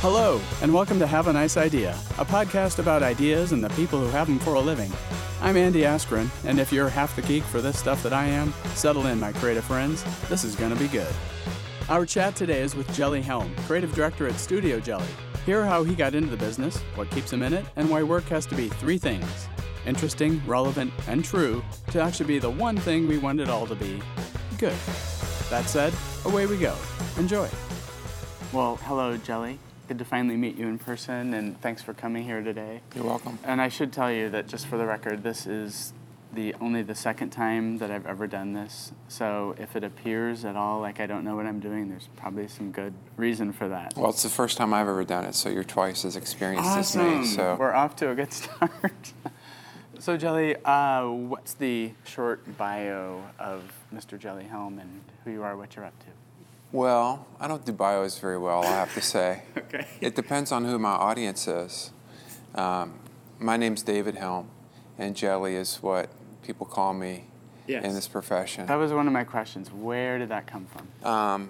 Hello, and welcome to Have a Nice Idea, a podcast about ideas and the people who have them for a living. I'm Andy Askren, and if you're half the geek for this stuff that I am, settle in, my creative friends. This is going to be good. Our chat today is with Jelly Helm, creative director at Studio Jelly. Hear how he got into the business, what keeps him in it, and why work has to be three things interesting, relevant, and true to actually be the one thing we want it all to be good. That said, away we go. Enjoy. Well, hello, Jelly. Good to finally meet you in person, and thanks for coming here today. You're welcome. And I should tell you that just for the record, this is the only the second time that I've ever done this. So if it appears at all like I don't know what I'm doing, there's probably some good reason for that. Well, it's the first time I've ever done it, so you're twice as experienced awesome. as me. So we're off to a good start. so Jelly, uh, what's the short bio of Mr. Jelly Helm and who you are, what you're up to? Well, I don't do bios very well, I have to say. okay. It depends on who my audience is. Um, my name's David Helm, and Jelly is what people call me Yes. in this profession. That was one of my questions. Where did that come from? Um,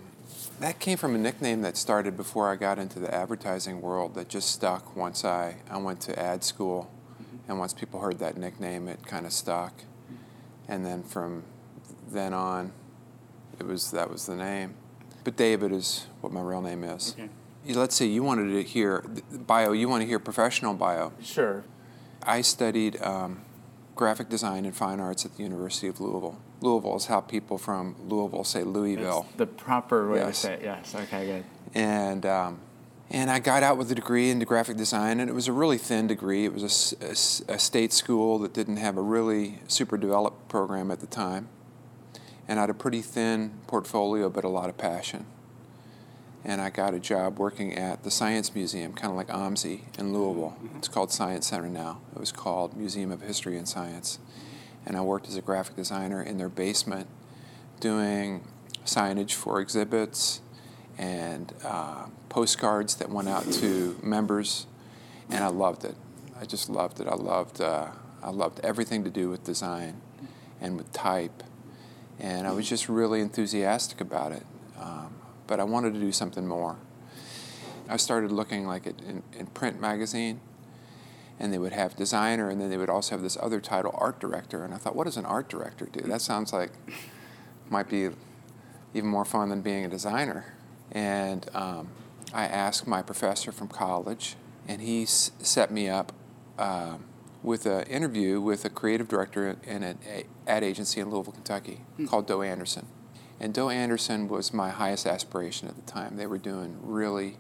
that came from a nickname that started before I got into the advertising world that just stuck once I, I went to ad school. And once people heard that nickname, it kind of stuck. And then from then on, it was that was the name. But David is what my real name is. Okay. Let's say you wanted to hear bio. You want to hear professional bio. Sure. I studied um, graphic design and fine arts at the University of Louisville. Louisville is how people from Louisville say Louisville. That's the proper way Yes. to say it. Yes. Okay, good. and um, and I got out with a degree in graphic design, and it was a really thin degree. It was a state school that didn't have a really super developed program at the time, and I had a pretty thin portfolio, but a lot of passion. And I got a job working at the Science Museum, kind of like OMSI in Louisville. It's called Science Center now. It was called Museum of History and Science, and I worked as a graphic designer in their basement, doing signage for exhibits and uh, postcards that went out to members, and I loved it. I just loved it. I loved uh, I loved everything to do with design and with type, and I was just really enthusiastic about it. Um, but I wanted to do something more. I started looking like at, in, in print magazine, and they would have designer, and then they would also have this other title, art director. And I thought, what does an art director do? That sounds like might be even more fun than being a designer. And um, I asked my professor from college, and he s- set me up um with an interview with a creative director in an ad agency in Louisville, Kentucky, called Doe Anderson. And Doe Anderson was my highest aspiration at the time. They were doing really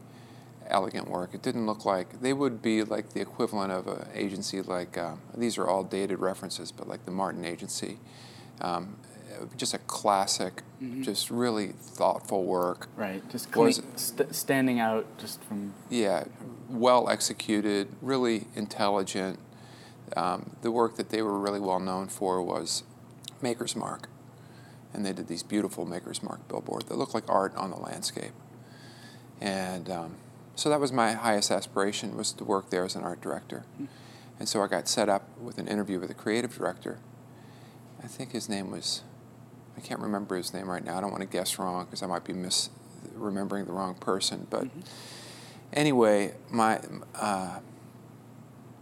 elegant work. It didn't look like they would be like the equivalent of an agency like um, these are all dated references, but like the Martin Agency, um, just a classic, just really thoughtful work. Right. Just clean, Was- st- standing out just from. Yeah, well executed, really intelligent. Um, the work that they were really well known for was Maker's Mark, and they did these beautiful Maker's Mark billboards that looked like art on the landscape. And um, so that was my highest aspiration was to work there as an art director. And so I got set up with an interview with a creative director. I think his name was, I can't remember his name right now. I don't want to guess wrong because I might be mis remembering the wrong person. But anyway, my uh,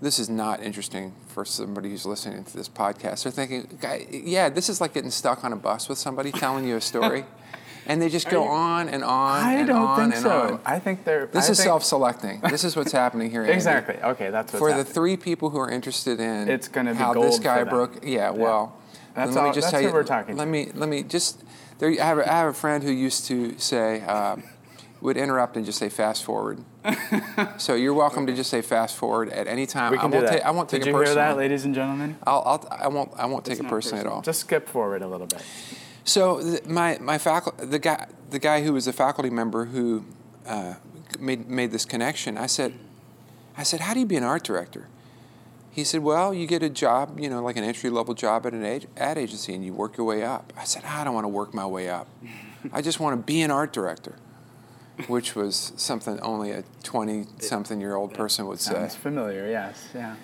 this is not interesting for somebody who's listening to this podcast. They're thinking, yeah, this is like getting stuck on a bus with somebody telling you a story, and they just go you- on and on I and don't on think and so. on. I think they're. This I is think- self-selecting. this is what's happening here. Andy. Exactly. Okay, that's what's For the three people who are interested in It's gonna be how this guy broke, yeah, well, let me all- just that's tell you. we're talking Let to. me let me just. There, I have a, I have a friend who used to say uh, would interrupt and just say fast forward. so you're welcome to just say fast forward at any time. we can I do won't that. take I won't take Did it you hear that, ladies and gentlemen? I'll, I'll I won't I won't take it not personally at all. Just skip forward a little bit. So th- my my faculty, the guy the guy who was a faculty member who uh, made made this connection. I said, I said, how do you be an art director? He said, well, you get a job, you know, like an entry level job at an ag- ad agency, and you work your way up. I said, I don't want to work my way up. I just want to be an art director, which was something only a twenty something year old person would say. Sounds familiar. Yes. Yeah.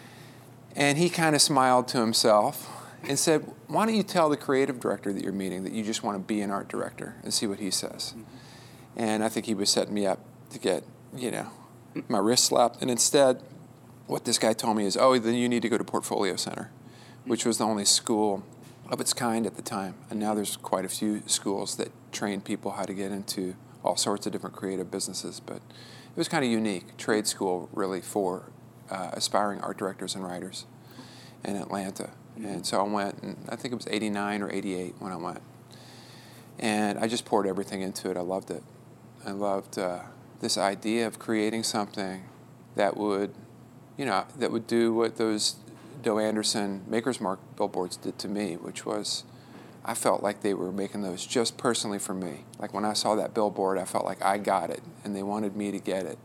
And he kind of smiled to himself and said, Why don't you tell the creative director that you're meeting that you just want to be an art director and see what he says? Mm-hmm. And I think he was setting me up to get, you know, my wrist slapped. And instead, what this guy told me is, oh, then you need to go to Portfolio Center, which was the only school of its kind at the time. And now there's quite a few schools that train people how to get into all sorts of different creative businesses. But it was kind of unique, trade school really for uh, aspiring art directors and writers in Atlanta. And so I went, and I think it was 89 or 88 when I went. And I just poured everything into it. I loved it. I loved uh, this idea of creating something that would, you know, that would do what those Doe Anderson Maker's Mark billboards did to me, which was I felt like they were making those just personally for me. Like when I saw that billboard, I felt like I got it and they wanted me to get it.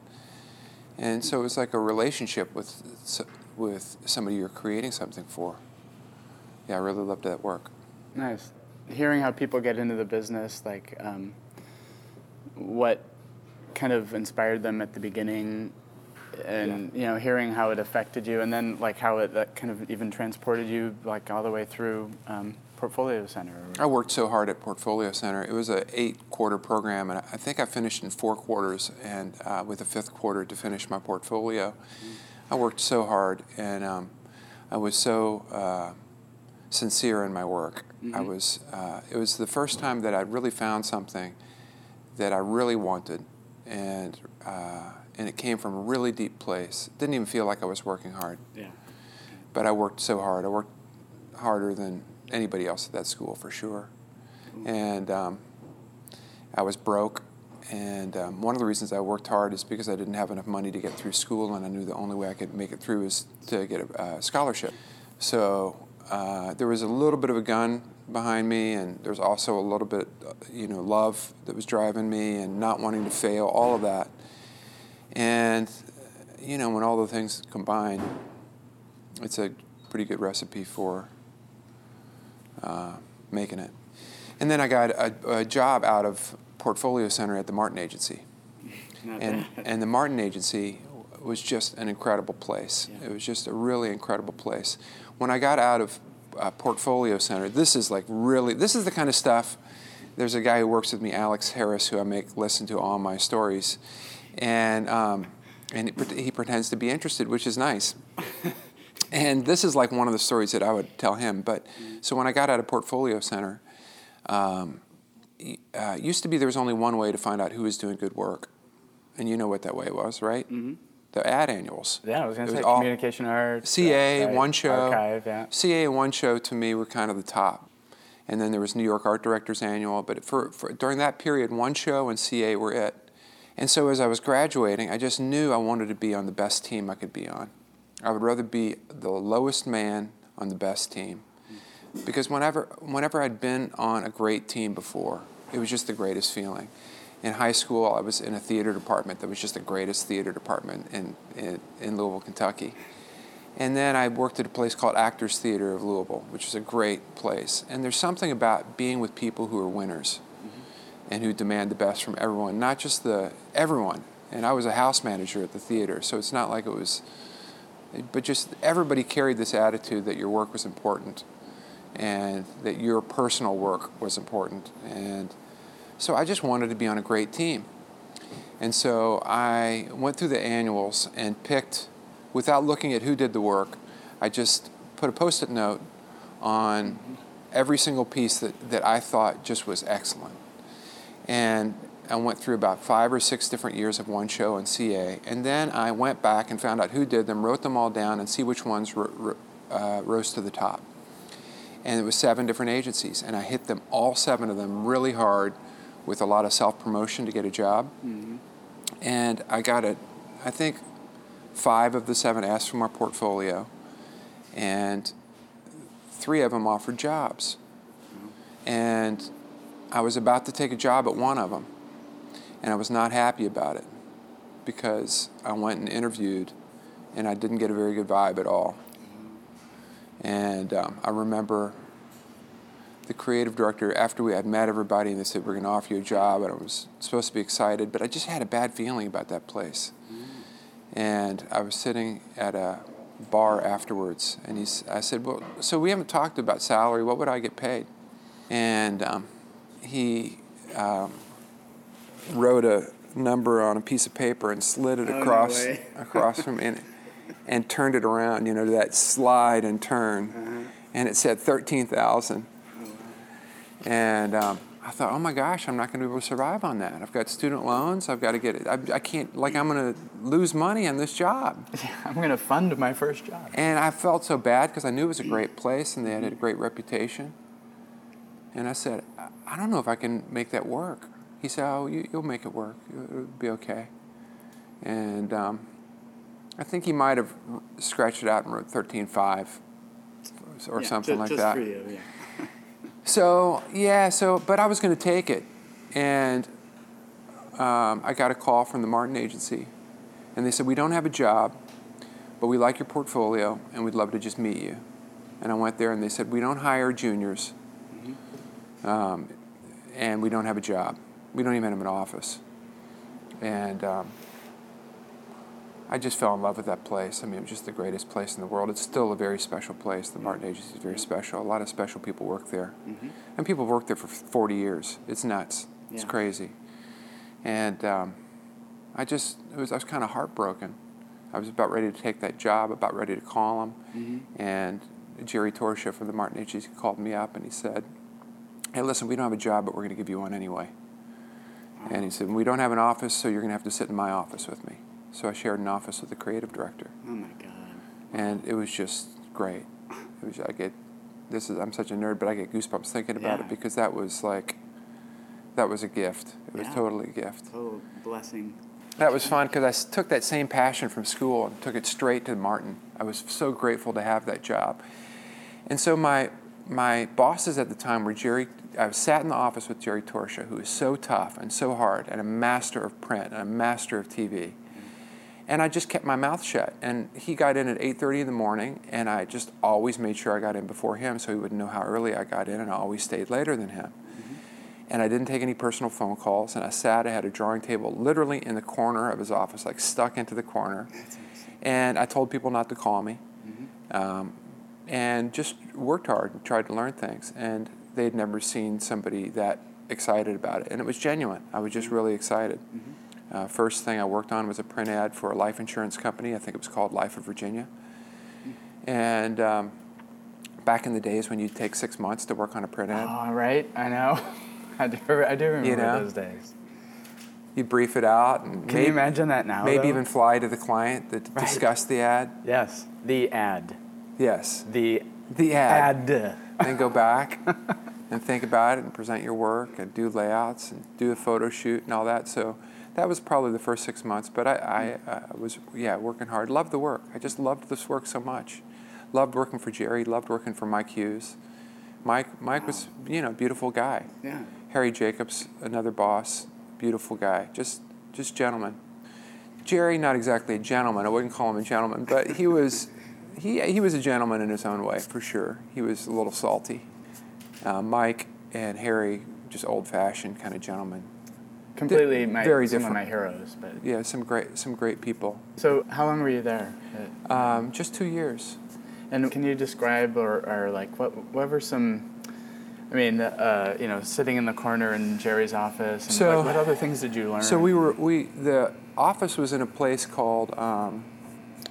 And so it was like a relationship with, with somebody you're creating something for. Yeah, I really loved that work. Nice. Hearing how people get into the business, like um, what kind of inspired them at the beginning and yeah. you know hearing how it affected you and then like how it that kind of even transported you like all the way through um, portfolio center i worked so hard at portfolio center it was a eight quarter program and i think i finished in four quarters and uh, with a fifth quarter to finish my portfolio mm-hmm. i worked so hard and um, i was so uh, sincere in my work mm-hmm. i was uh, it was the first time that i really found something that i really wanted and uh, and it came from a really deep place. It didn't even feel like I was working hard. Yeah. But I worked so hard. I worked harder than anybody else at that school for sure. And um, I was broke. And um, one of the reasons I worked hard is because I didn't have enough money to get through school, and I knew the only way I could make it through was to get a, scholarship. So uh, there was a little bit of a gun behind me, and there was also a little bit, uh, you know, love that was driving me, and not wanting to fail, all of that. And, you know, when all the things combine, it's a pretty good recipe for uh, making it. And then I got a, a, job out of Portfolio Center at the Martin Agency. and, and the Martin Agency was just an incredible place. Yeah. It was just a really incredible place. When I got out of uh, Portfolio Center, this is like really, this is the kind of stuff. There's a guy who works with me, Alex Harris, who I make listen to all my stories and um, and he pretends to be interested, which is nice. and this is like one of the stories that I would tell him. But so when I got out of Portfolio Center, um, uh, used to be there was only one way to find out who was doing good work, and you know what that way was, right? Mm-hmm. The ad annuals. Yeah, I was going to say communication art. CA, one show. Archive, yeah. CA and one show to me were kind of the top. And then there was New York Art Directors Annual. But for, for during that period, one show and CA were it. And so as I was graduating, I just knew I wanted to be on the best team I could be on. I would rather be the lowest man on the best team. Because whenever, whenever I'd been on a great team before, it was just the greatest feeling. In high school, I was in a theater department that was just the greatest theater department in, in, in Louisville, Kentucky. And then I worked at a place called Actors Theater of Louisville, which is a great place. And there's something about being with people who are winners and who demand the best from everyone, not just the everyone. And I was a house manager at the theater, so it's not like it was, but just everybody carried this attitude that your work was important and that your personal work was important. And so I just wanted to be on a great team. And so I went through the annuals and picked, without looking at who did the work, I just put a post it note on every single piece that, that I thought just was excellent. And I went through about five or six different years of one show in CA. And then I went back and found out who did them, wrote them all down, and see which ones ro- uh, rose to the top. And it was seven different agencies. And I hit them, all seven of them, really hard with a lot of self promotion to get a job. Mm-hmm. And I got it, I think five of the seven asked for my portfolio, and three of them offered jobs. Mm-hmm. And I was about to take a job at one of them, and I was not happy about it because I went and interviewed, and I didn't get a very good vibe at all. And um, I remember the creative director, after we had met everybody, and they said, We're going to offer you a job, and I was supposed to be excited, but I just had a bad feeling about that place. And I was sitting at a bar afterwards, and he's, I said, Well, so we haven't talked about salary. What would I get paid? And um, he um, wrote a number on a piece of paper and slid it Oh, no across across from in and turned it around, you know, to that slide and turn. Uh-huh. And it said 13,000. And um, I thought, oh my gosh, I'm not going to be able to survive on that. I've got student loans. I've got to get it. I, I can't, like, I'm going to lose money on this job. I'm going to fund my first job. And I felt so bad because I knew it was a great place and they had a great reputation. And I said, I don't know if I can make that work. He said, Oh, you, you'll make it work. It'll be okay. And um, I think he might have scratched it out and wrote 13.5 or Yeah, something ju- like just that. you, yeah. So yeah, so but I was going to take it, and um, I got a call from the Martin Agency, and they said we don't have a job, but we like your portfolio and we'd love to just meet you. And I went there and they said we don't hire juniors, um, and we don't have a job. We don't even have an office, and. Um, I just fell in love with that place. I mean, it was just the greatest place in the world. It's still a very special place. The Martin Agency is very special. A lot of special people work there. Mhm. And people have worked there for 40 years. It's nuts. It's Yeah. crazy. And um, I just, it was, I was kind of heartbroken. I was about ready to take that job, about ready to call him. Mhm. And Jerry Torchia from the Martin Agency called me up and he said, Hey, listen, we don't have a job, but we're going to give you one anyway. And he said, We don't have an office, so you're going to have to sit in my office with me. So I shared an office with the creative director. Oh my God. And it was just great. It was, I get, this is, I'm such a nerd, but I get goosebumps thinking about Yeah. it because that was like, that was a gift. It was Yeah. totally a gift. Total blessing. That was fun because I took that same passion from school and took it straight to Martin. I was so grateful to have that job. And so my my bosses at the time were Jerry. I sat in the office with Jerry Torchia, who is so tough and so hard, and a master of print and a master of TV. And I just kept my mouth shut. And he got in at 8:30 in the morning, and I just always made sure I got in before him, so he wouldn't know how early I got in, and I always stayed later than him and I didn't take any personal phone calls. And I sat, I had a drawing table literally in the corner of his office, like stuck into the corner. And I told people not to call me. Um, and just worked hard and tried to learn things. And they'd never seen somebody that excited about it. And it was genuine. I was just really excited. Uh, first thing I worked on was a print ad for a life insurance company. I think it was called Life of Virginia. And um, back in the days when you'd take six months to work on a print ad, All right, I know. I do, I do remember know? those days. you brief it out and Can you imagine that now? maybe though? even fly to the client to Right. discuss the ad. Yes, the ad. Yes, The the ad. ad. Then go back and think about it and present your work and do layouts and do a photo shoot and all that. So that was probably the first six months. But I, I, I was yeah working hard. Loved the work. I just loved this work so much. Loved working for Jerry. Loved working for Mike Hughes. Mike Mike was you know a beautiful guy. Yeah. Harry Jacobs, another boss, beautiful guy, just just gentleman. Jerry, not exactly a gentleman. I wouldn't call him a gentleman, but he was he he was a gentleman in his own way for sure. He was a little salty. Uh, Mike and Harry, just old-fashioned kind of gentlemen. Completely my, very some different. of my heroes. But Yeah, some great some great people. so, how long were you there? Um, just two years. And can you describe or, or like what what were some? I mean, uh, you know, sitting in the corner in Jerry's office. And So- what, what other things did you learn? So we were we the office was in a place called um,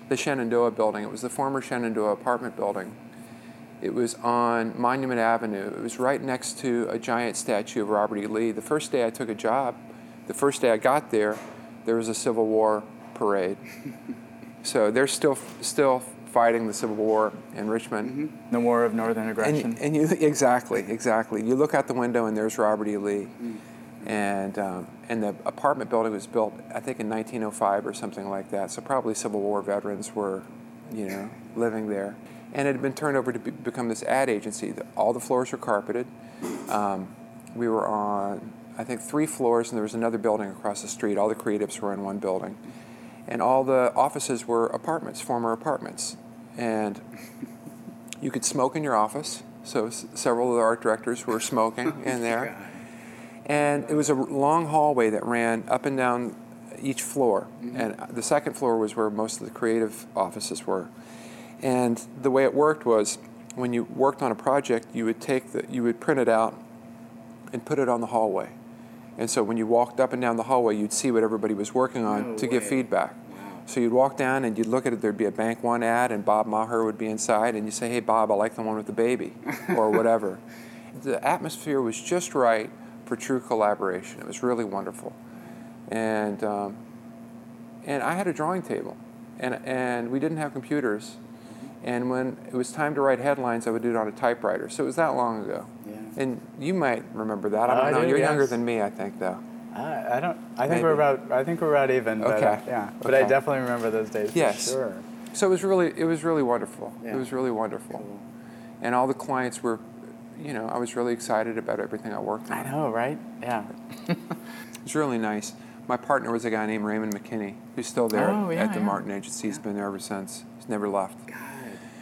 the Shenandoah Building. It was the former Shenandoah apartment building. It was on Monument Avenue. It was right next to a giant statue of Robert E. Lee. The first day I took a job, the first day I got there, there was a Civil War parade. so they're still still fighting the Civil War in Richmond. Mm-hmm. the War of Northern Aggression. And, and you exactly, exactly. You look out the window and there's Robert E. Lee, mm. And um, and the apartment building was built, I think, in 1905 or something like that. So probably Civil War veterans were, you know, living there, and it had been turned over to be, become this ad agency. All the floors were carpeted. Um, we were on, I think, three floors, and there was another building across the street. All the creatives were in one building, and all the offices were apartments, former apartments, and you could smoke in your office. So s- several of the art directors were smoking in there. And it was a long hallway that ran up and down each floor. Mm-hmm. And the second floor was where most of the creative offices were. And the way it worked was when you worked on a project, you would take the, you would print it out and put it on the hallway. And so when you walked up and down the hallway, you'd see what everybody was working on No to give way. feedback. So you'd walk down and you'd look at it, there'd be a Bank One ad, and Bob Maher would be inside, and you say, Hey, Bob, I like the one with the baby, or whatever. the atmosphere was just right for true collaboration. It was really wonderful. And, um, and I had a drawing table, and, and we didn't have computers. And when it was time to write headlines, I would do it on a typewriter. So it was that long ago. Yeah. And you might remember that. I I don't know. do, You're younger than me, I think, though. I, I don't. I think Maybe. we're about. I think we're about even. But, uh, Okay. yeah. But I definitely remember those days. for Yes. sure. So it was really, it was really wonderful. Yeah. It was really wonderful. Cool. And all the clients were, you know, I was really excited about everything I worked on. I know, right? Yeah. It was really nice. My partner was a guy named Raymond McKinney, who's still there Oh, yeah, at the yeah. Martin Agency. He's been there ever since. He's never left. God.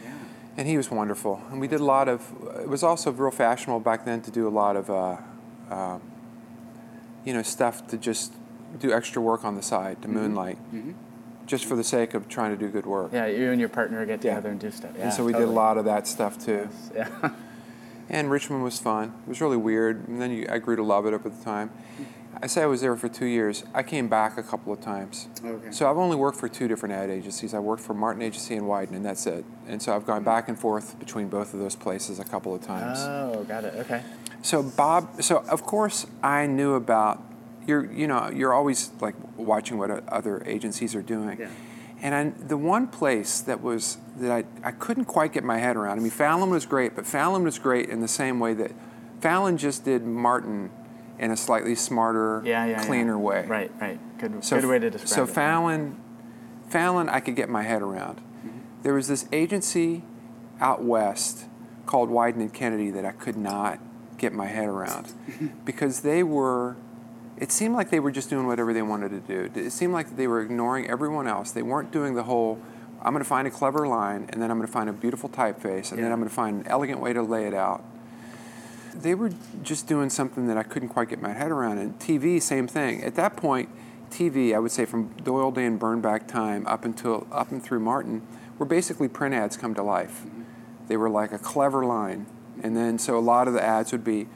Yeah. And he was wonderful. And we did a lot of, it was also real fashionable back then to do a lot of, uh, uh, you know, stuff to just do extra work on the side, to moonlight, Mhm. just for the sake of trying to do good work. Yeah. You and your partner get Yeah. together and do stuff. Yeah. and so we did a lot of that stuff too. Yeah. And Richmond was fun. It was really weird. And then you, I grew to love it up at the time. I say I was there for two years. I came back a couple of times. Okay. So I've only worked for two different ad agencies. I worked for Martin Agency and Wieden, and that's it. And so I've gone back and forth between both of those places a couple of times. Oh, got it. Okay. So Bob, so of course I knew about you're you know you're always like watching what other agencies are doing. Yeah. And I, the one place that was that I, I couldn't quite get my head around. I mean, Fallon was great, but Fallon was great in the same way that Fallon just did Martin in a slightly smarter, Yeah. Yeah. cleaner yeah. way. Right. Right. Good. So, good way to describe so it. Fallon, Fallon, I could get my head around. Mm-hmm. There was this agency out west called Wieden and Kennedy that I could not get my head around because they were. It seemed like they were just doing whatever they wanted to do. It seemed like they were ignoring everyone else. They weren't doing the whole. I'm going to find a clever line, and then I'm going to find a beautiful typeface, and then I'm going to find an elegant way to lay it out they were just doing something that I couldn't quite get my head around. And TV, same thing. At that point, TV, I would say from Doyle Dane and Bernbach time up until up and through Martin, were basically print ads come to life. Mm-hmm. They were like a clever line, and then so a lot of the ads would be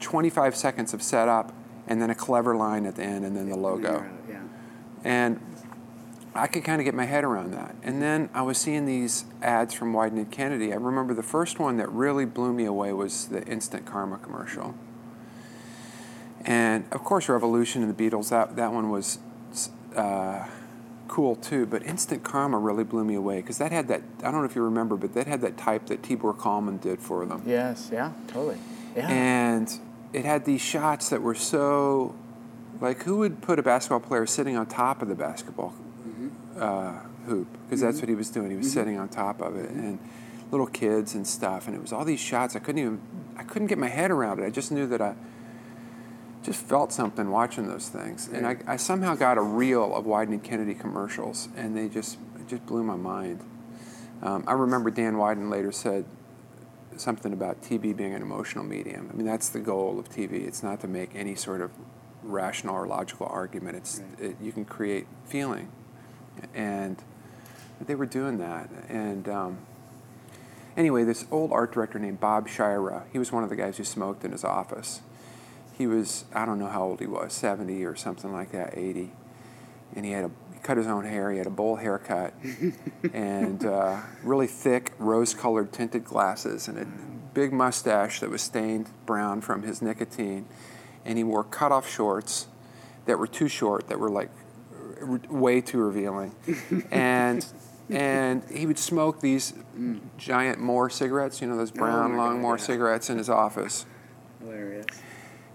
25 seconds of setup, and then a clever line at the end, and then the logo. Yeah. And I could kind of get my head around that. And then I was seeing these ads from Wieden and Kennedy. I remember the first one that really blew me away was the Instant Karma commercial. And of course, Revolution and the Beatles, that, that one was uh, cool too. But Instant Karma really blew me away because that had that, I don't know if you remember, but that had that type that Tibor Kalman did for them. Yes. Yeah. Totally. Yeah. And it had these shots that were so, like, who would put a basketball player sitting on top of the basketball uh, hoop? Because that's what he was doing. He was sitting on top of it, and little kids and stuff. And it was all these shots. I couldn't even, I couldn't get my head around it. I just knew that I just felt something watching those things. And I, I somehow got a reel of Wieden and Kennedy commercials, and they just, it just blew my mind. Um, I remember Dan Wieden later said, something about TV being an emotional medium. I mean, that's the goal of TV. It's not to make any sort of rational or logical argument. It's Right. it, you can create feeling, and they were doing that. And um, anyway, this old art director named Bob Shira, he was one of the guys who smoked in his office. He was I don't know how old he was, seventy or something like that, eighty, and he had a cut his own hair. He had a bowl haircut and uh, really thick rose-colored tinted glasses and a big mustache that was stained brown from his nicotine. And he wore cut-off shorts that were too short, that were like r- way too revealing. and and he would smoke these giant More cigarettes, you know, those brown my long God, More yeah. cigarettes in his office. Hilarious.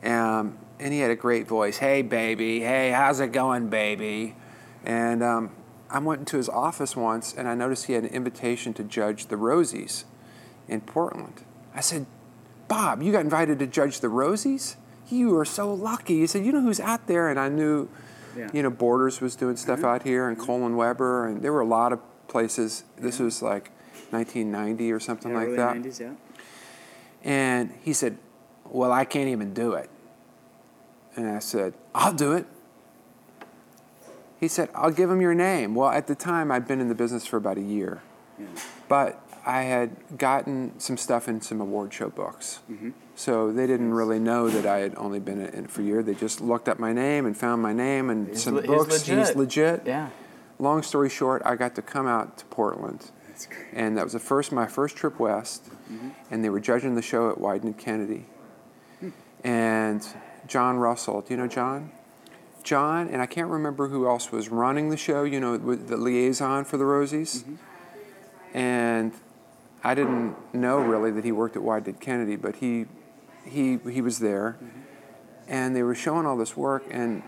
Um, and he had a great voice. Hey, baby. Hey, how's it going, baby? And um, I went into his office once and I noticed he had an invitation to judge the Rosies in Portland. I said, Bob, you got invited to judge the Rosies? You are so lucky. He said, You know who's out there? And I knew, Yeah. you know, Borders was doing stuff out here and Colin Weber, and there were a lot of places. This Yeah. was like 1990 or something yeah, like early that. 90s, yeah. And he said, Well, I can't even do it. And I said, I'll do it. He said, I'll give him your name. Well, at the time, I'd been in the business for about a year. But I had gotten some stuff in some award show books. Mm-hmm. So they didn't really know that I had only been in it for a year. They just looked up my name and found my name and He's some le- he's books. legit. legit. Yeah. Long story short, I got to come out to Portland. That's great. And that was the first my first trip west, mm-hmm. and they were judging the show at Wieden and Kennedy. Hmm. And John Russell, do you know John? John and I can't remember who else was running the show. You know, with the liaison for the Rosies. Mm-hmm. And I didn't know really that he worked at Wieden Did Kennedy, but he he he was there, mm-hmm. and they were showing all this work and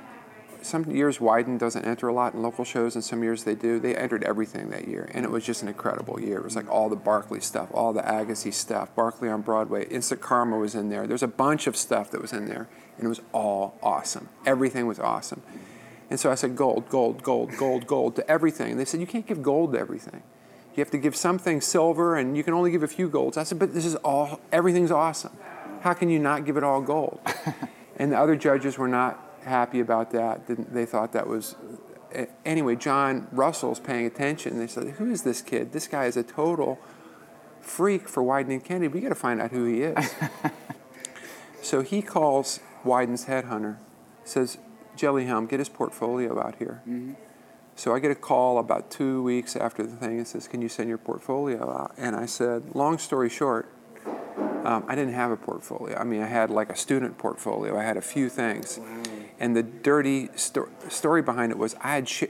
some years Wieden doesn't enter a lot in local shows, and some years they do. They entered everything that year, and it was just an incredible year. It was like all the Barkley stuff, all the Agassi stuff, Barkley on Broadway, Instant Karma was in there. There's a bunch of stuff that was in there, and it was all awesome. Everything was awesome. And so I said, gold, gold, gold, gold, gold to everything. And they said, you can't give gold to everything. You have to give something silver, and you can only give a few golds. I said, but this is all, everything's awesome. How can you not give it all gold? and the other judges were not happy about that. Didn't, they thought that was. Anyway, John Russell's paying attention. They said, Who is this kid? This guy is a total freak for Wieden and Kennedy. We got to find out who he is. so he calls Wieden's headhunter, says, Jellyhelm, get his portfolio out here. So I get a call about two weeks after the thing and says, Can you send your portfolio out? And I said, Long story short, um, I didn't have a portfolio. I mean, I had like a student portfolio. I had a few things. And the dirty sto- story behind it was I had sh-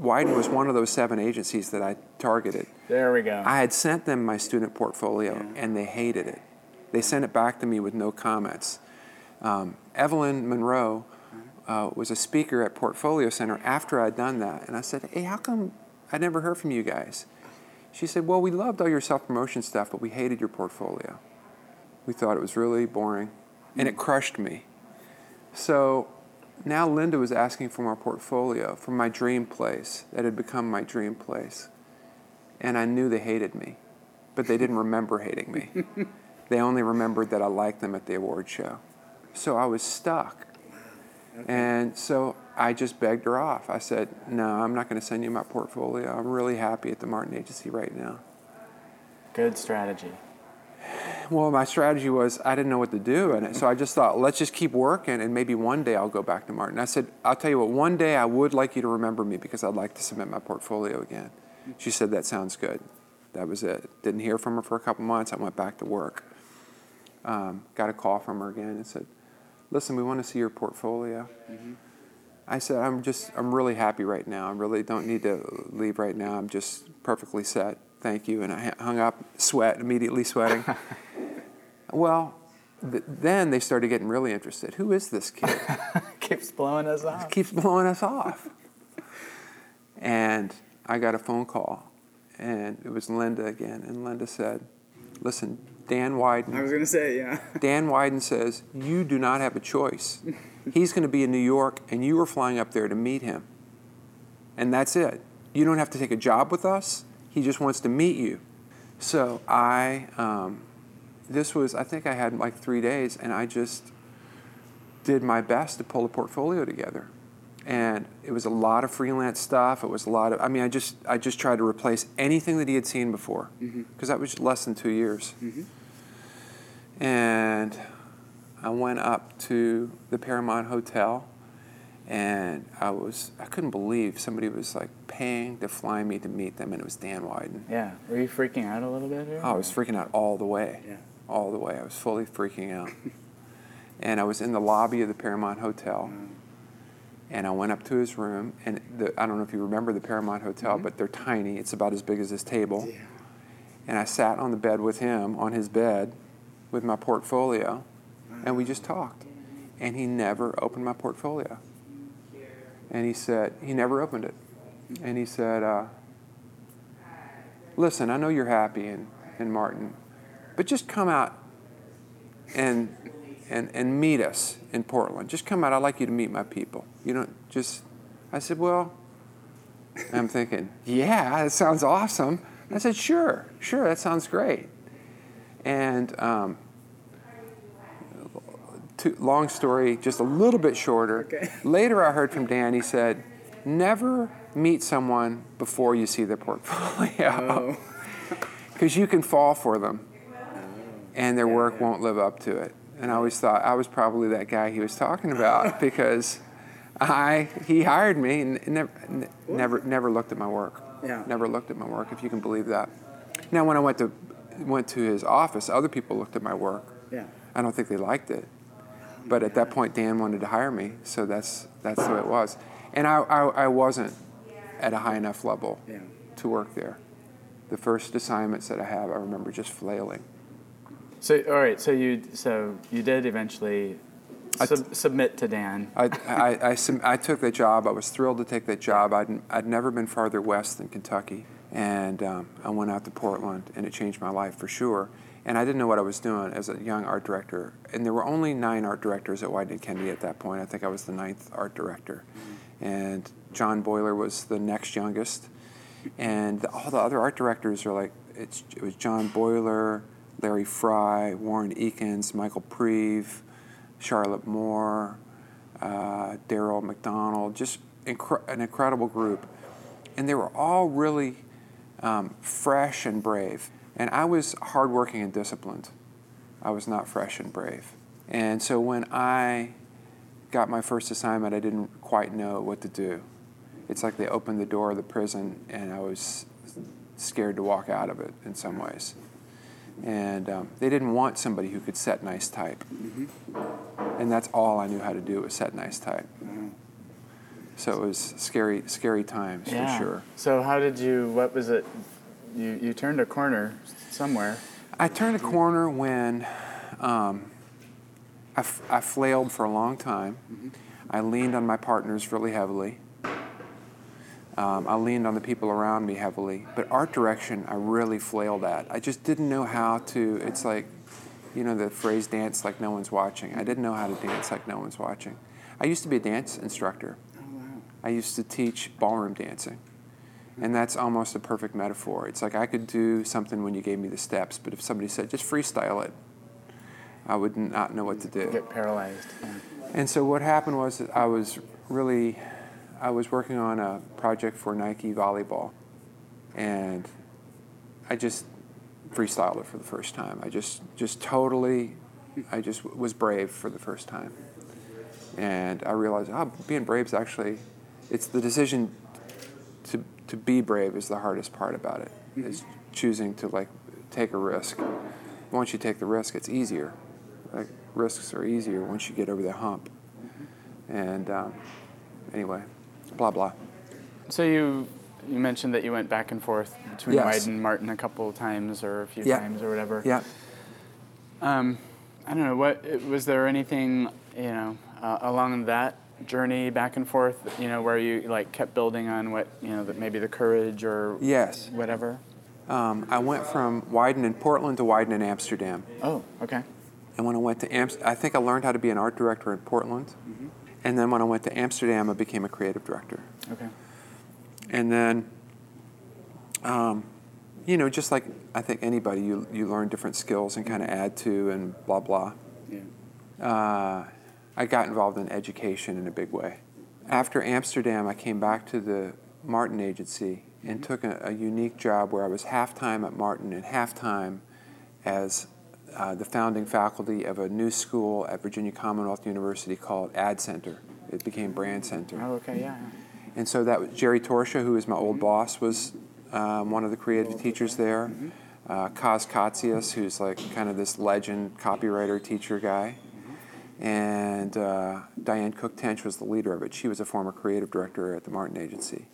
Wieden was one of those seven agencies that I targeted. There we go. I had sent them my student portfolio and they hated it. They sent it back to me with no comments. Um, Evelyn Monroe uh, was a speaker at Portfolio Center after I'd done that. And I said, Hey, how come I never heard from you guys? She said, Well, we loved all your self promotion stuff, but we hated your portfolio. We thought it was really boring and it crushed me. So now Linda was asking for my portfolio, for my dream place that had become my dream place. And I knew they hated me, but they didn't remember hating me. they only remembered that I liked them at the award show. So I was stuck. And so I just begged her off. I said, No, I'm not going to send you my portfolio. I'm really happy at the Martin Agency right now. Good strategy. Well, my strategy was I didn't know what to do, and so I just thought, let's just keep working, and maybe one day I'll go back to Martin. I said, I'll tell you what, one day I would like you to remember me because I'd like to submit my portfolio again. She said, that sounds good. That was it. Didn't hear from her for a couple months. I went back to work. Um, got a call from her again and said, listen, we want to see your portfolio. I said, I'm just, I'm really happy right now. I really don't need to leave right now. I'm just perfectly set. Thank you. And I hung up, sweat, immediately sweating. well, th- then they started getting really interested. Who is this kid? Keeps blowing us off. keeps blowing us off. And I got a phone call, and it was Linda again. And Linda said, Listen, Dan Wieden. I was gonna say, yeah. Dan Wieden says, You do not have a choice. He's going to be in New York, and you are flying up there to meet him. And that's it. You don't have to take a job with us. He just wants to meet you. So I, um, this was, I think I had like three days, and I just did my best to pull a portfolio together. And it was a lot of freelance stuff. It was a lot of, I mean, I just, I just tried to replace anything that he had seen before, mm-hmm. because that was less than two years. Mm-hmm. And I went up to the Paramount Hotel, and I was, I couldn't believe somebody was like paying to fly me to meet them, and it was Dan Wieden. Yeah. Were you freaking out a little bit here? Oh, I was freaking out all the way. Yeah. All the way. I was fully freaking out. and I was in the lobby of the Paramount Hotel. And I went up to his room, and the, I don't know if you remember the Paramount Hotel, but they're tiny. It's about as big as this table. Yeah. And I sat on the bed with him, on his bed, with my portfolio, and we just talked. And he never opened my portfolio. And he said, he never opened it. And he said, uh, listen, I know you're happy in, in Martin, but just come out and, and, and meet us in Portland. Just come out. I'd like you to meet my people. You know, just, I said, well, I'm thinking, yeah, that sounds awesome. I said, sure, sure, that sounds great. And um, to, long story, just a little bit shorter. Okay. Later, I heard from Dan. He said, never meet someone before you see their portfolio. Oh. because you can fall for them, and their work won't live up to it. And I always thought I was probably that guy he was talking about because I he hired me and never never never looked at my work. Yeah. Never looked at my work, if you can believe that. Now, when I went to went to his office, other people looked at my work. Yeah. I don't think they liked it. But at that point, Dan wanted to hire me, so that's that's the way it was. And I, I, I wasn't at a high enough level Yeah. to work there. The first assignments that I have, I remember just flailing. So all right, so you so you did eventually sub- submit to Dan. I, I, I, sum- I took that job. I was thrilled to take that job. I'd, I'd never been farther west than Kentucky. And um, I went out to Portland, and it changed my life for sure. And I didn't know what I was doing as a young art director. And there were only nine art directors at Wieden Kennedy at that point. I think I was the ninth art director. And John Boiler was the next youngest. And all the other art directors are like, it's, it was John Boiler, Larry Frey, Warren Eakins, Michael Prieve, Charlotte Moore, uh, Daryl McDonald, just incre- an incredible group. And they were all really um, fresh and brave. And I was hardworking and disciplined. I was not fresh and brave. And so when I got my first assignment, I didn't quite know what to do. It's like they opened the door of the prison, and I was scared to walk out of it in some ways. And um, they didn't want somebody who could set nice type. And that's all I knew how to do was set nice type. So it was scary, scary times yeah. for sure. So how did you? What was it? You you turned a corner somewhere. I turned a corner when um, I, f- I flailed for a long time. I leaned on my partners really heavily. Um, I leaned on the people around me heavily. But art direction, I really flailed at. I just didn't know how to. It's like, you know, the phrase dance like no one's watching. I didn't know how to dance like no one's watching. I used to be a dance instructor. I used to teach ballroom dancing. And that's almost a perfect metaphor. It's like I could do something when you gave me the steps, but if somebody said, just freestyle it, I would not know what to do. Get paralyzed. Yeah. And so what happened was that I was really, I was working on a project for Nike volleyball, and I just freestyled it for the first time. I just, just totally, I just was brave for the first time, and I realized, oh, being brave is actually, it's the decision to to be brave is the hardest part about it. Mm-hmm. Is choosing to like take a risk. Once you take the risk, it's easier. Like risks are easier once you get over the hump. Mm-hmm. And um, anyway, blah blah. So you you mentioned that you went back and forth between Yes. Wieden and Martin a couple of times or a few Yeah. times or whatever. Yeah. Um, I don't know. What was there anything you know uh, along that journey back and forth? You know, where you like kept building on what you know that maybe the courage or Yes. whatever. Um, I went from Wieden in Portland to Wieden in Amsterdam. Oh, okay. And when I went to Amsterdam, I think I learned how to be an art director in Portland. And then when I went to Amsterdam, I became a creative director. Okay. And then, um, you know, just like I think anybody, you, you learn different skills and kind of add to and blah, blah. Yeah. Uh, I got involved in education in a big way. After Amsterdam, I came back to the Martin Agency and took a, a unique job where I was half time at Martin and half time as uh, the founding faculty of a new school at Virginia Commonwealth University called Ad Center. It became Brand Center. Oh, okay. Yeah. And so that was Jerry Torchia, who is my old boss, was um, one of the creative teachers there. Uh, Kaz Katsias, who's like kind of this legend copywriter teacher guy. And uh, Diane Cook Tench was the leader of it. She was a former creative director at the Martin Agency.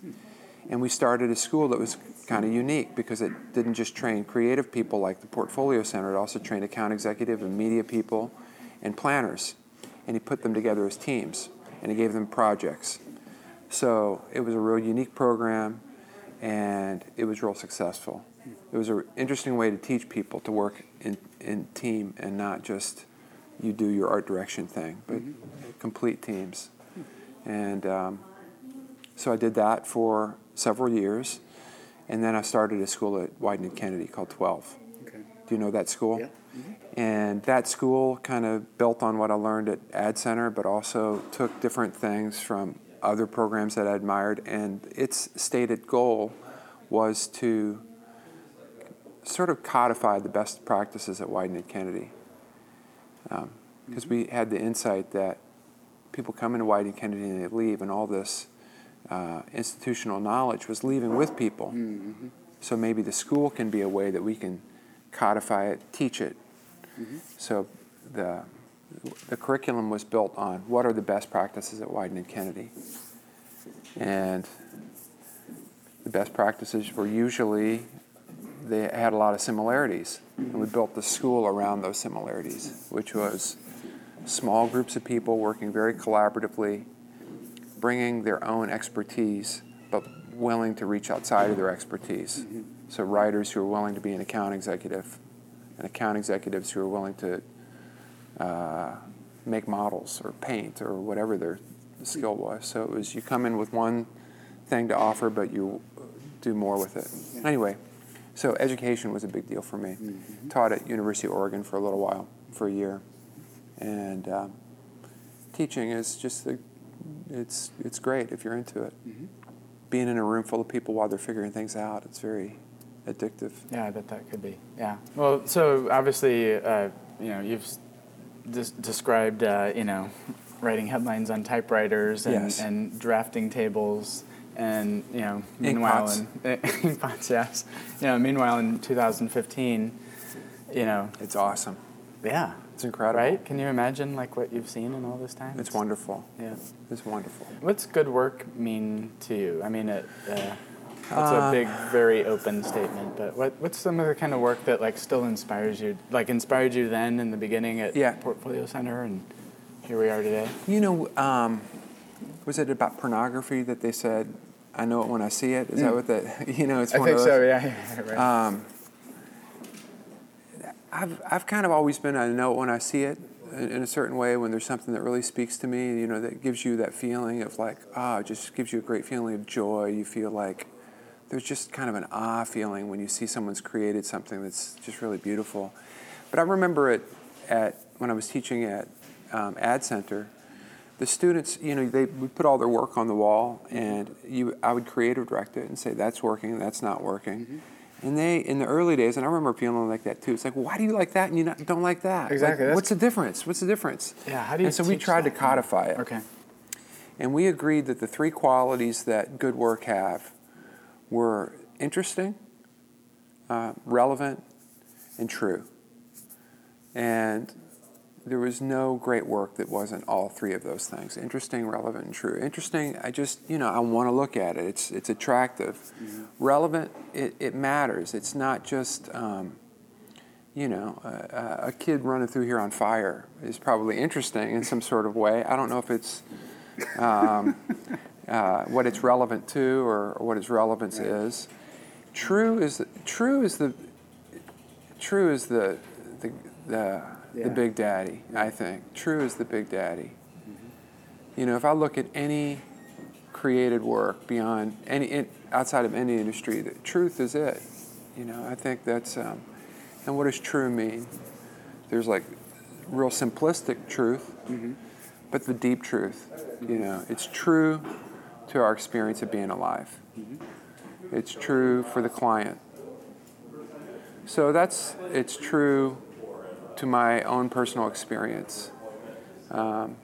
And we started a school that was kind of unique because it didn't just train creative people like the Portfolio Center, it also trained account executive and media people and planners. And he put them together as teams and he gave them projects. So it was a real unique program and it was real successful. It was an interesting way to teach people to work in, in team and not just you do your art direction thing, but complete teams. And um, so I did that for several years. And then I started a school at Wieden and Kennedy called 12. Okay. Do you know that school? Yeah. And that school kind of built on what I learned at Ad Center, but also took different things from other programs that I admired. And its stated goal was to sort of codify the best practices at Wieden and Kennedy. Because um, mm-hmm. we had the insight that people come into Wieden and Kennedy and they leave, and all this uh, institutional knowledge was leaving with people. Mm-hmm. So maybe the school can be a way that we can codify it, teach it. Mm-hmm. So the the curriculum was built on what are the best practices at Wieden and Kennedy. And the best practices were usually they had a lot of similarities. And we built the school around those similarities, which was small groups of people working very collaboratively, bringing their own expertise, but willing to reach outside of their expertise. Mm-hmm. So, writers who are willing to be an account executive, and account executives who are willing to uh, make models or paint or whatever their skill was. So, it was you come in with one thing to offer, but you do more with it. Yeah. Anyway, so education was a big deal for me. Mm-hmm. Taught at University of Oregon for a little while, for a year, and um, teaching is just the, it's it's great if you're into it. Mm-hmm. Being in a room full of people while they're figuring things out, it's very addictive. Yeah, I bet that could be. Yeah. Well, so obviously, uh, you know, you've des- described, uh, you know, writing headlines on typewriters and, yes. and drafting tables and you know, meanwhile, in ink pots, yes. You know, meanwhile in 2015, you know, it's awesome. Yeah, it's incredible. Right? Can you imagine like what you've seen in all this time? It's, it's wonderful. Yeah, it's wonderful. What's good work mean to you? I mean, it. Uh, it's uh, a big, very open statement. But what, what's some of the kind of work that like still inspires you? Like inspired you then in the beginning at yeah. Portfolio Center, and here we are today. You know, um, was it about pornography that they said, "I know it when I see it"? Is mm. that what that? You know, it's. I think so. Yeah. yeah right. Um, I've I've kind of always been I know it when I see it in a certain way when there's something that really speaks to me. You know, that gives you that feeling of like ah, oh, just gives you a great feeling of joy. You feel like there's just kind of an ah feeling when you see someone's created something that's just really beautiful. But I remember it at when I was teaching at um, Ad Center the students, you know, they would put all their work on the wall, and you, I would creative direct it and say, that's working, that's not working. Mm-hmm. And they, in the early days, and I remember feeling like that too. It's like, why do you like that and you not, don't like that? Exactly. Like, what's the difference? What's the difference? Yeah. How do you? And so we tried to codify it. Okay. And we agreed that the three qualities that good work have were interesting, uh, relevant, and true. And there was no great work that wasn't all three of those things interesting relevant and true. Interesting i just you know i want to look at it. It's it's attractive. Mm-hmm. relevant it, it matters. It's not just um, you know a, a, kid running through here on fire is probably interesting in some sort of way. I don't know if it's um, uh, what it's relevant to or, or what its relevance right. is. True is the, true is the true is the the, the yeah. the big daddy, I think. True is the big daddy. Mm-hmm. You know, if I look at any created work beyond any outside of any industry, the truth is it. You know, I think that's. Um, and what does true mean? There's like real simplistic truth, mm-hmm. but the deep truth. You know, it's true to our experience of being alive. Mm-hmm. It's true for the client. So that's it's true to my own personal experience. Um,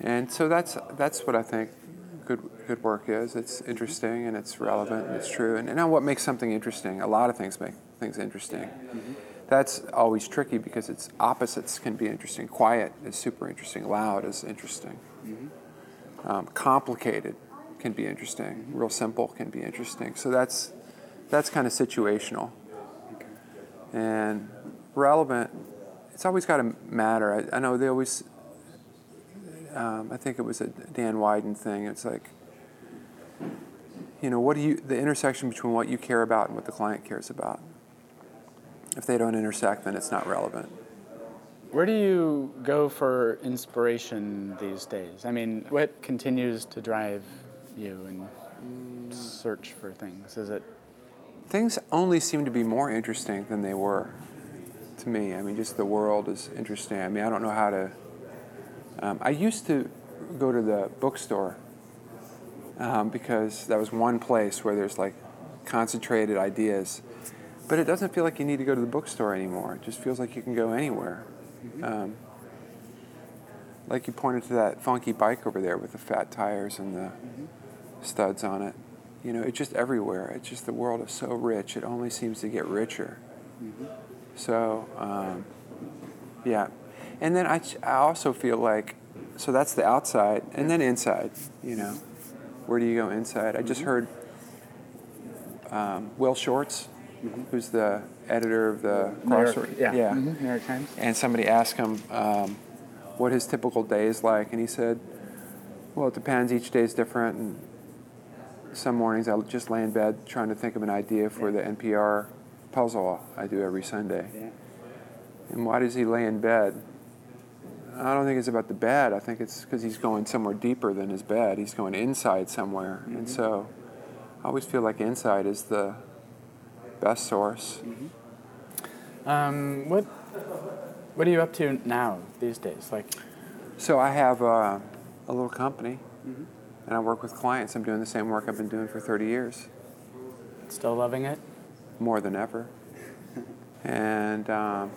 and so that's that's what I think good good work is. It's interesting and it's relevant and it's true. And, and now, what makes something interesting? A lot of things make things interesting. Mm-hmm. That's always tricky because its opposites can be interesting. Quiet is super interesting. Loud is interesting. Mm-hmm. Um, complicated can be interesting. Real simple can be interesting. So that's that's kind of situational. And relevant, it's always got to matter. I, I, know they always, um, I think it was a Dan Wieden thing. It's like, you know, what do you, the intersection between what you care about and what the client cares about. If they don't intersect, then it's not relevant. Where do you go for inspiration these days? I mean, what continues to drive you and search for things? Is it? Things only seem to be more interesting than they were to me. I mean, just the world is interesting. I mean, I don't know how to. Um, I used to go to the bookstore um, because that was one place where there's like concentrated ideas. but it doesn't feel like you need to go to the bookstore anymore. It just feels like you can go anywhere. Um, like you pointed to that funky bike over there with the fat tires and the studs on it. You know, it's just everywhere. It's just the world is so rich. It only seems to get richer. So, um, yeah. And then I, I also feel like, so that's the outside, and then inside, you know. Where do you go inside? I just heard um, Will Shortz, who's the editor of the New York- Crossword. yeah. yeah. Mhm, New York Times. And somebody asked him um, what his typical day is like, and he said, "Well, it depends. Each day is different, and some mornings I just lay in bed trying to think of an idea for the NPR puzzle I do every Sunday. And why does he lay in bed? I don't think it's about the bed. I think it's because he's going somewhere deeper than his bed. He's going inside somewhere, and so I always feel like inside is the best source. Um, what What are you up to now these days? Like, So I have uh, a little company, and I work with clients. I'm doing the same work I've been doing for 30 years, still loving it? More than ever. And um,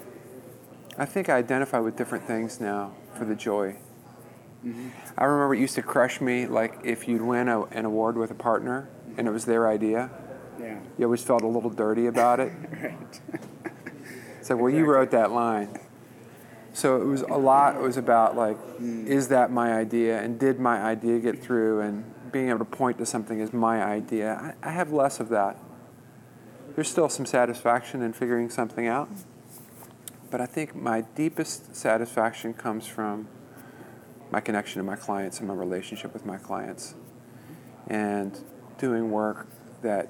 I think I identify with different things now for the joy. I remember it used to crush me, like if you'd win a, an award with a partner and it was their idea, Yeah. you always felt a little dirty about it. Right. It's like, well, you wrote that line. So it was a lot. It was about like, is that my idea, and did my idea get through, and being able to point to something as my idea. I, I have less of that. There's still some satisfaction in figuring something out, but I think my deepest satisfaction comes from my connection to my clients and my relationship with my clients, and doing work that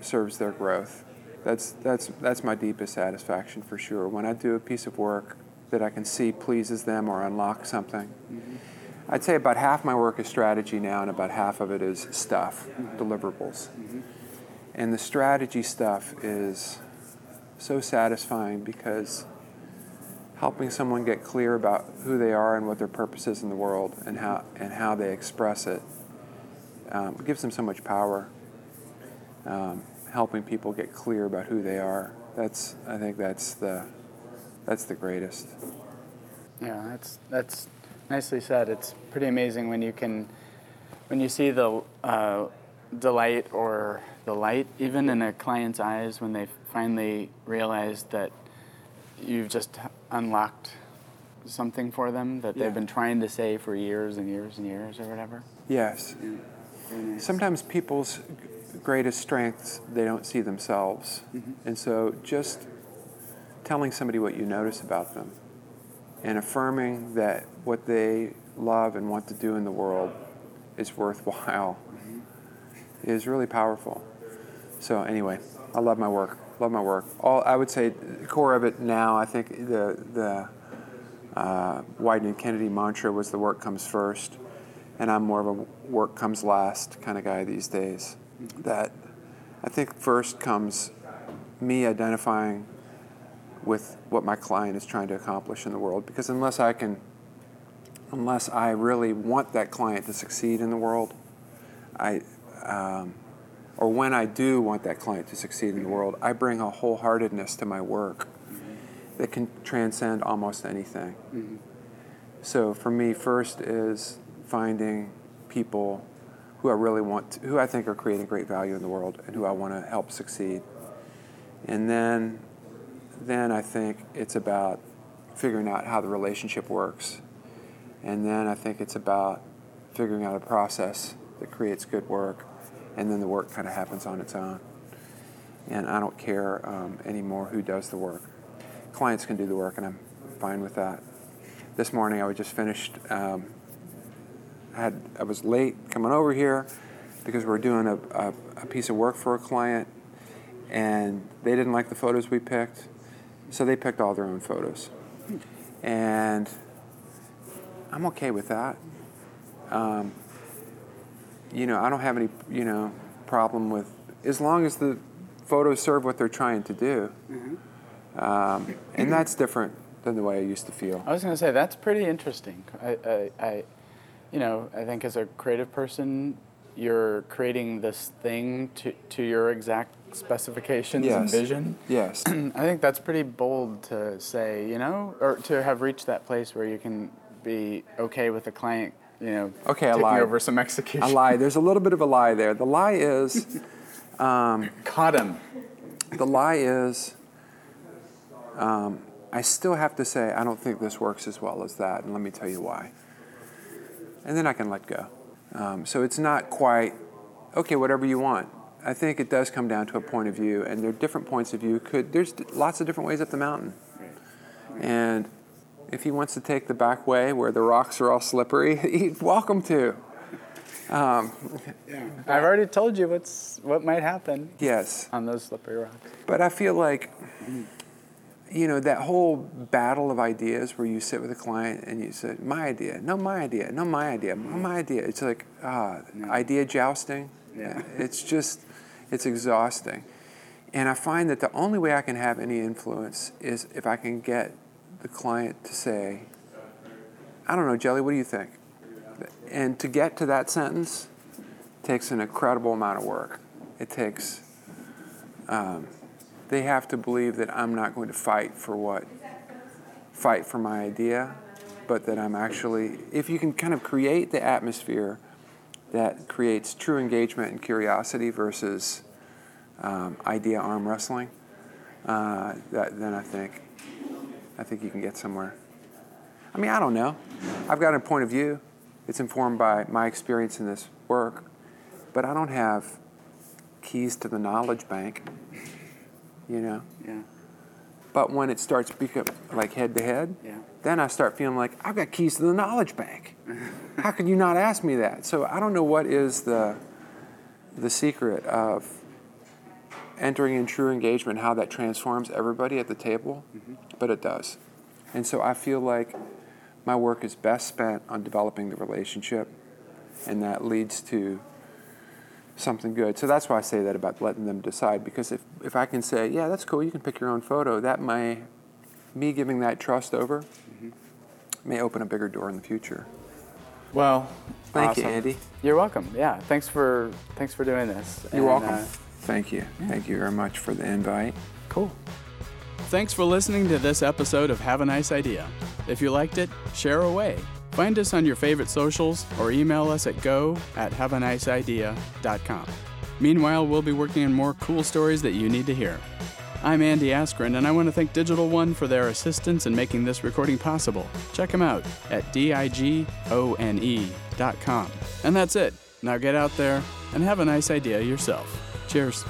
serves their growth. That's, that's, that's my deepest satisfaction for sure. When I do a piece of work that I can see pleases them or unlocks something. I'd say about half my work is strategy now, and about half of it is stuff, deliverables. And the strategy stuff is so satisfying because helping someone get clear about who they are and what their purpose is in the world and how, and how they express it um, gives them so much power um, helping people get clear about who they are. That's I think that's the that's the greatest. Yeah, that's that's nicely said. It's pretty amazing when you can, when you see the uh, delight or the light, even in a client's eyes, when they finally realize that you've just unlocked something for them that Yeah. they've been trying to say for years and years and years or whatever. Yes. Sometimes people's greatest strengths they don't see themselves, mm-hmm. and so just telling somebody what you notice about them and affirming that what they love and want to do in the world is worthwhile is really powerful. So anyway, I love my work. Love my work. All I would say, core of it now, I think the the uh, Wieden and Kennedy mantra was the work comes first, and I'm more of a work comes last kind of guy these days. That I think first comes me identifying with what my client is trying to accomplish in the world, because unless I can, unless I really want that client to succeed in the world, I. Um, or when I do want that client to succeed in the world, I bring a wholeheartedness to my work that can transcend almost anything. So for me, first is finding people who I really want, to, who I think are creating great value in the world, and who I want to help succeed. And then, then I think it's about figuring out how the relationship works. And then I think it's about figuring out a process that creates good work, and then the work kind of happens on its own. And I don't care um, anymore who does the work. Clients can do the work, and I'm fine with that. This morning I was just finished. Um, I had I was late coming over here because we were doing a, a, a piece of work for a client, and they didn't like the photos we picked, so they picked all their own photos, and I'm okay with that. Um, you know, I don't have any, you know, problem with as long as the photos serve what they're trying to do. Um, and that's different than the way I used to feel. I was going to say that's pretty interesting. I, I, I, you know, I think as a creative person, you're creating this thing to, to your exact specifications Yes. and vision. Yes. I think that's pretty bold to say, you know, or to have reached that place where you can be okay with a client, you know, Okay, taking over some execution. a lie. There's a little bit of a lie there. The lie is, Caught him. the lie is, um, I still have to say I don't think this works as well as that, and let me tell you why. And then I can let go. Um, so it's not quite okay. Whatever you want. I think it does come down to a point of view, and there are different points of view. Could there's d- lots of different ways up the mountain, and if he wants to take the back way where the rocks are all slippery, he's welcome to. Yeah, I've already told you what's what might happen Yes. on those slippery rocks. But I feel like, you know, that whole battle of ideas where you sit with a client and you say, my idea, no, my idea, no, my idea, no, my idea. It's like, ah, idea jousting. Yeah. It's just, it's exhausting. And I find that the only way I can have any influence is if I can get the client to say, I don't know, Jelly, what do you think? And to get to that sentence takes an incredible amount of work. It takes they have to believe that I'm not going to fight for what fight for my idea, but that I'm actually if you can kind of create the atmosphere that creates true engagement and curiosity versus um, idea arm wrestling, uh, that, then I think I think you can get somewhere. I mean, I don't know. I've got a point of view. It's informed by my experience in this work, but I don't have keys to the knowledge bank. You know. Yeah. But when it starts become like head to head, Yeah. then I start feeling like I've got keys to the knowledge bank. How could you not ask me that? So I don't know what is the the secret of entering in true engagement, how that transforms everybody at the table, but it does. And so I feel like my work is best spent on developing the relationship, and that leads to something good. So that's why I say that about letting them decide. Because if, if I can say, yeah, that's cool, you can pick your own photo, that may, me giving that trust over, may open a bigger door in the future. Well, Thank you, Andy. You're welcome. Yeah. Thanks for thanks for doing this. You're And, welcome. uh, Thank you. Thank you very much for the invite. cool. Thanks for listening to this episode of Have a Nice Idea. If you liked it, share away. Find us on your favorite socials or email us at go at haveaniceidea.com. Meanwhile, we'll be working on more cool stories that you need to hear. I'm Andy Askren, and I want to thank Digital One for their assistance in making this recording possible. Check them out at digone.com. And that's it. Now get out there and have a nice idea yourself. Cheers.